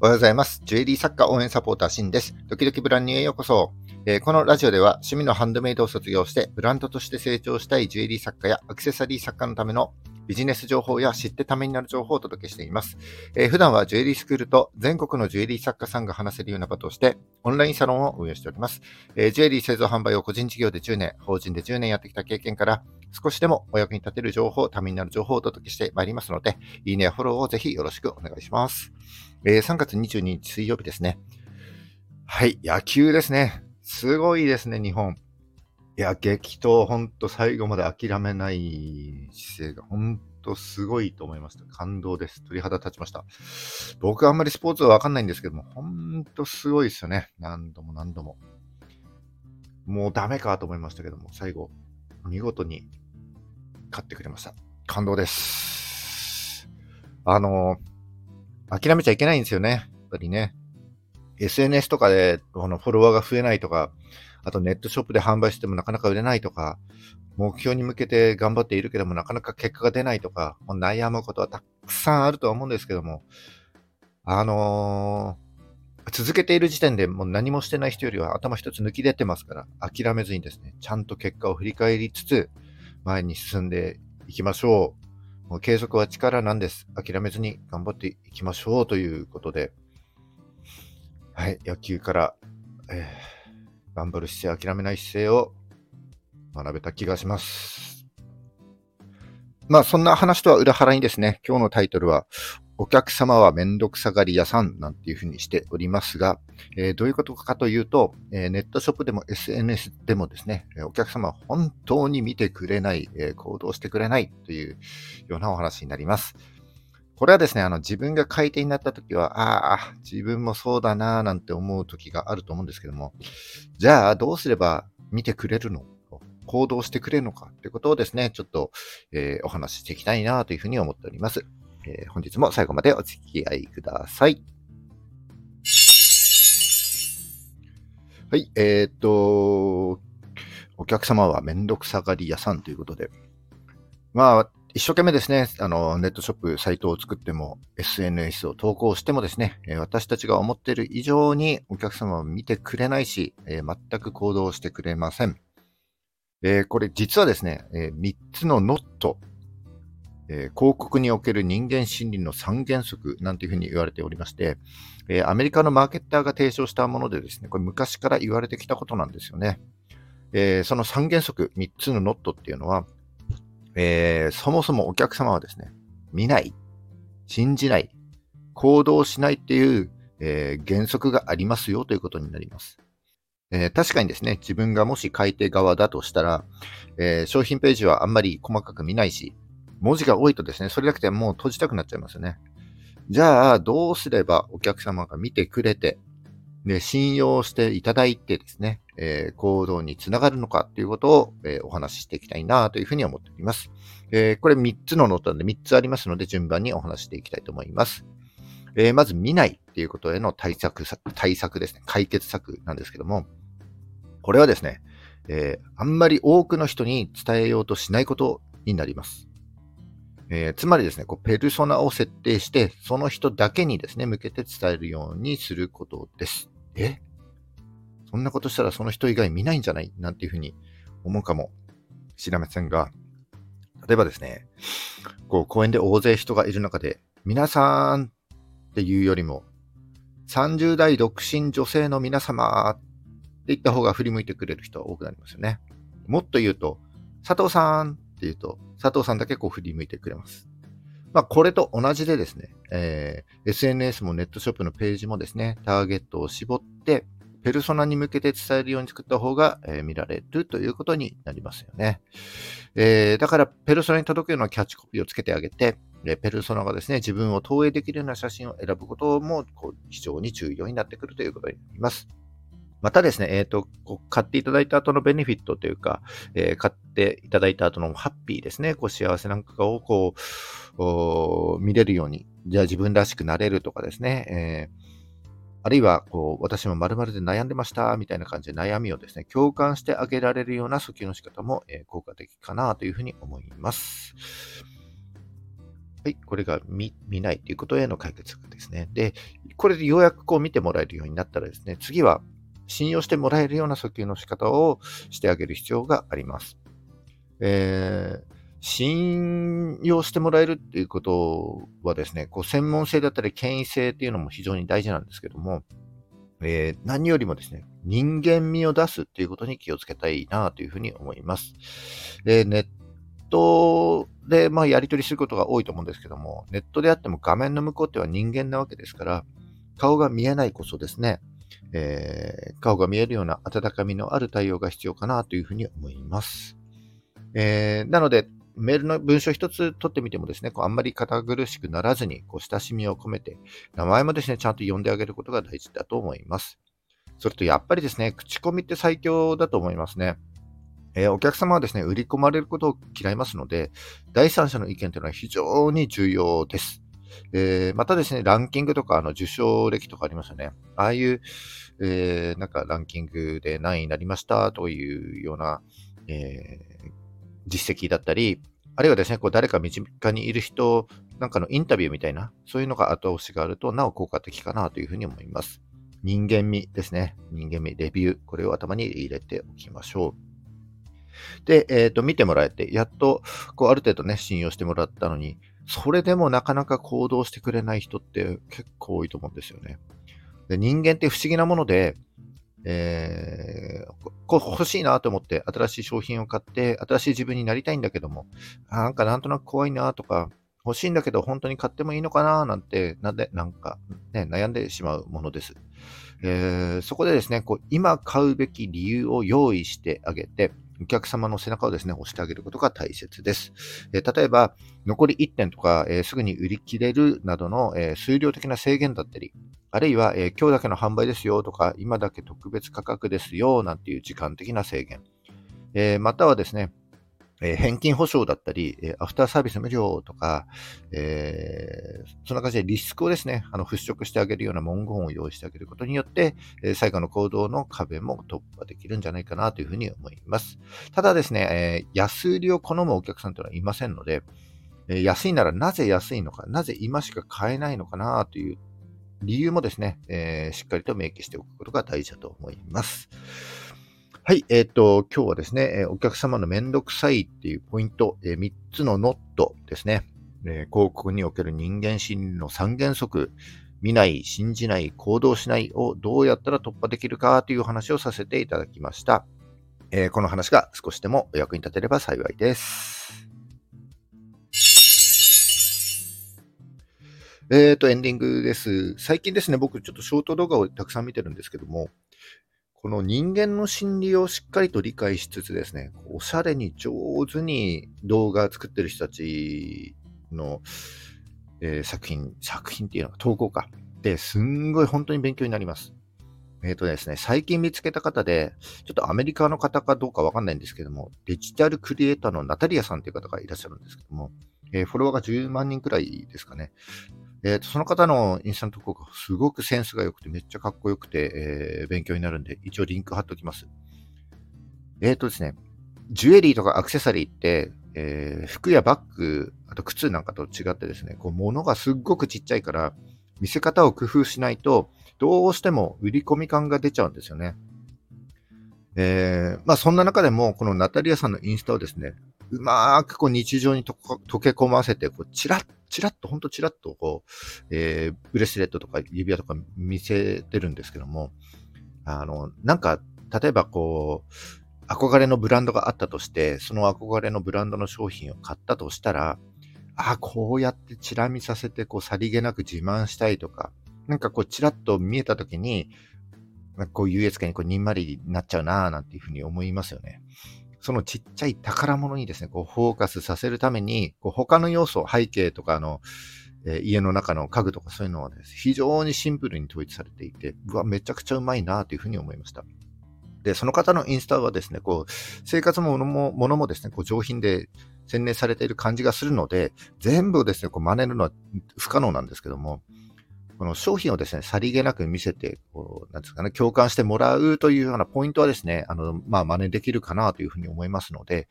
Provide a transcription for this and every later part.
おはようございます。ジュエリー作家応援サポーターシンです。ドキドキブランニューへようこそ。えー、このラジオでは趣味のハンドメイドを卒業してブランドとして成長したいジュエリー作家やアクセサリー作家のためのビジネス情報や知ってためになる情報をお届けしています。えー、普段はジュエリースクールと全国のジュエリー作家さんが話せるような場として、オンラインサロンを運営しております。えー、ジュエリー製造販売を個人事業で10年、法人で10年やってきた経験から、少しでもお役に立てる情報、ためになる情報をお届けしてまいりますので、いいねやフォローをぜひよろしくお願いします。えー、3月22日水曜日ですね。はい、野球ですね。すごいですね、日本。いや、激闘、ほんと最後まで諦めない姿勢が、ほんとすごいと思いました。感動です。鳥肌立ちました。僕はあんまりスポーツはわかんないんですけども、ほんとすごいですよね。何度も何度も。もうダメかと思いましたけども、最後、見事に勝ってくれました。感動です。あの、諦めちゃいけないんですよね。やっぱりね。SNS とかでこのフォロワーが増えないとか、あとネットショップで販売してもなかなか売れないとか、目標に向けて頑張っているけどもなかなか結果が出ないとか、もう悩むことはたくさんあるとは思うんですけども、あのー、続けている時点でもう何もしてない人よりは頭一つ抜き出てますから、諦めずにですね、ちゃんと結果を振り返りつつ、前に進んでいきましょう。もう継続は力なんです。諦めずに頑張っていきましょうということで、はい、野球から、えー、頑張る姿勢、諦めない姿勢を学べた気がします。まあ、そんな話とは裏腹にですね、今日のタイトルは、お客様はめんどくさがり屋さんなんていうふうにしておりますが、えー、どういうことかというと、えー、ネットショップでも SNS でもですね、お客様は本当に見てくれない、えー、行動してくれないというようなお話になります。これはですね、あの自分が買い手になった時は、ああ、自分もそうだなぁなんて思う時があると思うんですけども、じゃあどうすれば見てくれるの？行動してくれるのかということをですね、ちょっと、えー、お話ししていきたいなというふうに思っております、えー、本日も最後までお付き合いください。はい、えー、っと、お客様はめんどくさがり屋さんということで、まあ、一生懸命ですね、あの、ネットショップ、サイトを作っても、SNS を投稿してもですね、私たちが思っている以上にお客様は見てくれないし、全く行動してくれません。えこれ実はですねえ、3つのノット、え広告における人間心理の3原則なんていうふうに言われておりまして、えアメリカのマーケッターが提唱したものでですね、これ昔から言われてきたことなんですよね。えその3原則、3つのノットっていうのは、えー、そもそもお客様はですね、見ない、信じない、行動しないっていう、えー、原則がありますよということになります。えー、確かにですね、自分がもし買い手側だとしたら、えー、商品ページはあんまり細かく見ないし、文字が多いとですね、それだけでもう閉じたくなっちゃいますよね。じゃあ、どうすればお客様が見てくれて、で、信用していただいてですね、えー、行動につながるのかということを、えー、お話ししていきたいなというふうに思っております。えー、これ3つのノートなんで3つありますので順番にお話していきたいと思います。えまず見ないっていうことへの対策、対策ですね。解決策なんですけども、これはですね、えあんまり多くの人に伝えようとしないことになります。えー、つまりですね、こうペルソナを設定して、その人だけにですね、向けて伝えるようにすることです。えそんなことしたらその人以外見ないんじゃない？なんていうふうに思うかもしれませんが、例えばですね、こう公園で大勢人がいる中で、皆さんっていうよりも、30代独身女性の皆様って言った方が振り向いてくれる人は多くなりますよね。もっと言うと、佐藤さんって言うと、佐藤さんだけこう振り向いてくれます。まあ、これと同じでですね、えー、SNS もネットショップのページもですね、ターゲットを絞って、ペルソナに向けて伝えるように作った方が、えー、見られるということになりますよね。えー、だから、ペルソナに届くようなキャッチコピーをつけてあげて、えペルソナがですね、自分を投影できるような写真を選ぶこともこう非常に重要になってくるということになります。またですね、えっ、ー、と、買っていただいた後のベネフィットというか、えー、買っていただいた後のハッピーですね、こう幸せなんかをこう、見れるように、じゃあ自分らしくなれるとかですね、えー、あるいは、こう、私も〇〇で悩んでました、みたいな感じで悩みをですね、共感してあげられるような訴求の仕方も、え、効果的かなというふうに思います。ははい、これが見見ないということへの解決策ですね。で、これでようやくこう見てもらえるようになったらですね、次は信用してもらえるような訴求の仕方をしてあげる必要があります。えー、信用してもらえるっていうことはですね、こう専門性だったり権威性っていうのも非常に大事なんですけども、えー、何よりもですね、人間味を出すっていうことに気をつけたいなというふうに思います。えー、ネットで、まあ、やり取りすることが多いと思うんですけども、ネットであっても画面の向こうっては人間なわけですから、顔が見えないこそですね、えー、顔が見えるような温かみのある対応が必要かなというふうに思います。えー、なので、メールの文章一つ取ってみてもですね、こうあんまり堅苦しくならずに、こう親しみを込めて、名前もですね、ちゃんと呼んであげることが大事だと思います。それとやっぱりですね、口コミって最強だと思いますね。えー、お客様はですね、売り込まれることを嫌いますので、第三者の意見というのは非常に重要です。えー、またですね、ランキングとか、あの、受賞歴とかありますよね。ああいう、えー、なんかランキングで何位になりましたというような、え、実績だったり、あるいはですね、こう誰か身近にいる人なんかのインタビューみたいな、そういうのが後押しがあると、なお効果的かなというふうに思います。人間味ですね。人間味、レビュー。これを頭に入れておきましょう。で、えっ、ー、と、見てもらえて、やっと、こう、ある程度ね、信用してもらったのに、それでもなかなか行動してくれない人って結構多いと思うんですよね。で人間って不思議なもので、えー、こ欲しいなと思って新しい商品を買って新しい自分になりたいんだけども、なんかなんとなく怖いなとか、欲しいんだけど本当に買ってもいいのかななんて、なんで、なんか、ね、悩んでしまうものです。えー、そこでですね、こう今買うべき理由を用意してあげて、お客様の背中をですね、押してあげることが大切です。え、例えば、残り1点とか、え、すぐに売り切れるなどの、え、数量的な制限だったり、あるいは、え今日だけの販売ですよとか、今だけ特別価格ですよなんていう時間的な制限。えまたはですね、えー、返金保証だったり、えー、アフターサービス無料とか、えー、そんな感じでリスクをですね、あの払拭してあげるような文言を用意してあげることによって、え最後の行動の壁も突破できるんじゃないかなというふうに思います。ただですね、え安売りを好むお客さんというのはいませんので、え安いならなぜ安いのか、なぜ今しか買えないのかなという理由もですね、えしっかりと明記しておくことが大事だと思います。はい、えっ、ー、と、今日はですね、お客様のめんどくさいっていうポイント、えー、3つのノットですね、えー、広告における人間心理の3原則、見ない、信じない、行動しないをどうやったら突破できるかという話をさせていただきました。え、この話が少しでもお役に立てれば幸いです。えっ、と、エンディングです。最近ですね、僕ちょっとショート動画をたくさん見てるんですけども、この人間の心理をしっかりと理解しつつですね、おしゃれに上手に動画作ってる人たちの、えー、作品、作品っていうのは投稿か。で、すんごい本当に勉強になります。えっ、ー、とですね、最近見つけた方で、ちょっとアメリカの方かどうかわかんないんですけども、デジタルクリエイターのナタリアさんという方がいらっしゃるんですけども、えー、フォロワーが10万人くらいですかね。えーと、その方のインスタント広告、すごくセンスが良くて、めっちゃかっこよくて、えー、勉強になるんで、一応リンク貼っておきます。えっ、ー、とですね、ジュエリーとかアクセサリーって、えー、服やバッグ、あと靴なんかと違ってですね、こう物がすっごくちっちゃいから、見せ方を工夫しないと、どうしても売り込み感が出ちゃうんですよね。えー、まあそんな中でも、このナタリアさんのインスタをですね、うまくこう日常に溶け込ませて、こうチラッ、チラッと、ほんとチラッとこう、えー、ブレスレットとか指輪とか見せてるんですけども、あの、なんか、例えばこう、憧れのブランドがあったとして、その憧れのブランドの商品を買ったとしたら、ああ、こうやってチラ見させて、こう、さりげなく自慢したいとか、なんかこう、チラッと見えたときに、こう、優越感にこう、にんまりになっちゃうなぁ、なんていうふうに思いますよね。そのちっちゃい宝物にですね、こうフォーカスさせるために、こう他の要素、背景とかあの、えー、家の中の家具とかそういうのはです、ね、非常にシンプルに統一されていて、うわ、めちゃくちゃうまいなというふうに思いました。で、その方のインスタはですね、こう、生活も物も、物もですね、こう上品で洗練されている感じがするので、全部をですね、こう真似るのは不可能なんですけども、この商品をですね、さりげなく見せて、こう、なんですかね、共感してもらうというようなポイントはですね、あの、まあ、真似できるかなというふうに思いますので、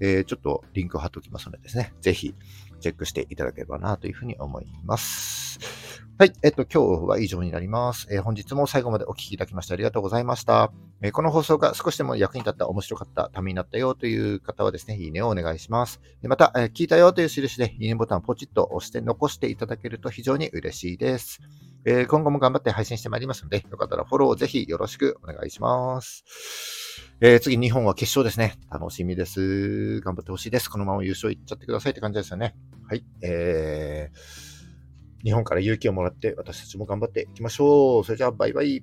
えー、ちょっとリンクを貼っておきますのでですね、ぜひチェックしていただければなというふうに思います。はい。えっと、今日は以上になります。えー、本日も最後までお聴きいただきましてありがとうございました。えー、この放送が少しでも役に立った、面白かった、ためになったよという方はですね、いいねをお願いします。また、えー、聞いたよという印で、いいねボタンをポチッと押して残していただけると非常に嬉しいです。え今後も頑張って配信してまいりますので、よかったらフォローをぜひよろしくお願いします。え次、日本は決勝ですね。楽しみです。頑張ってほしいです。このまま優勝いっちゃってくださいって感じですよね。はい。えー日本から勇気をもらって私たちも頑張っていきましょう。それじゃあバイバイ。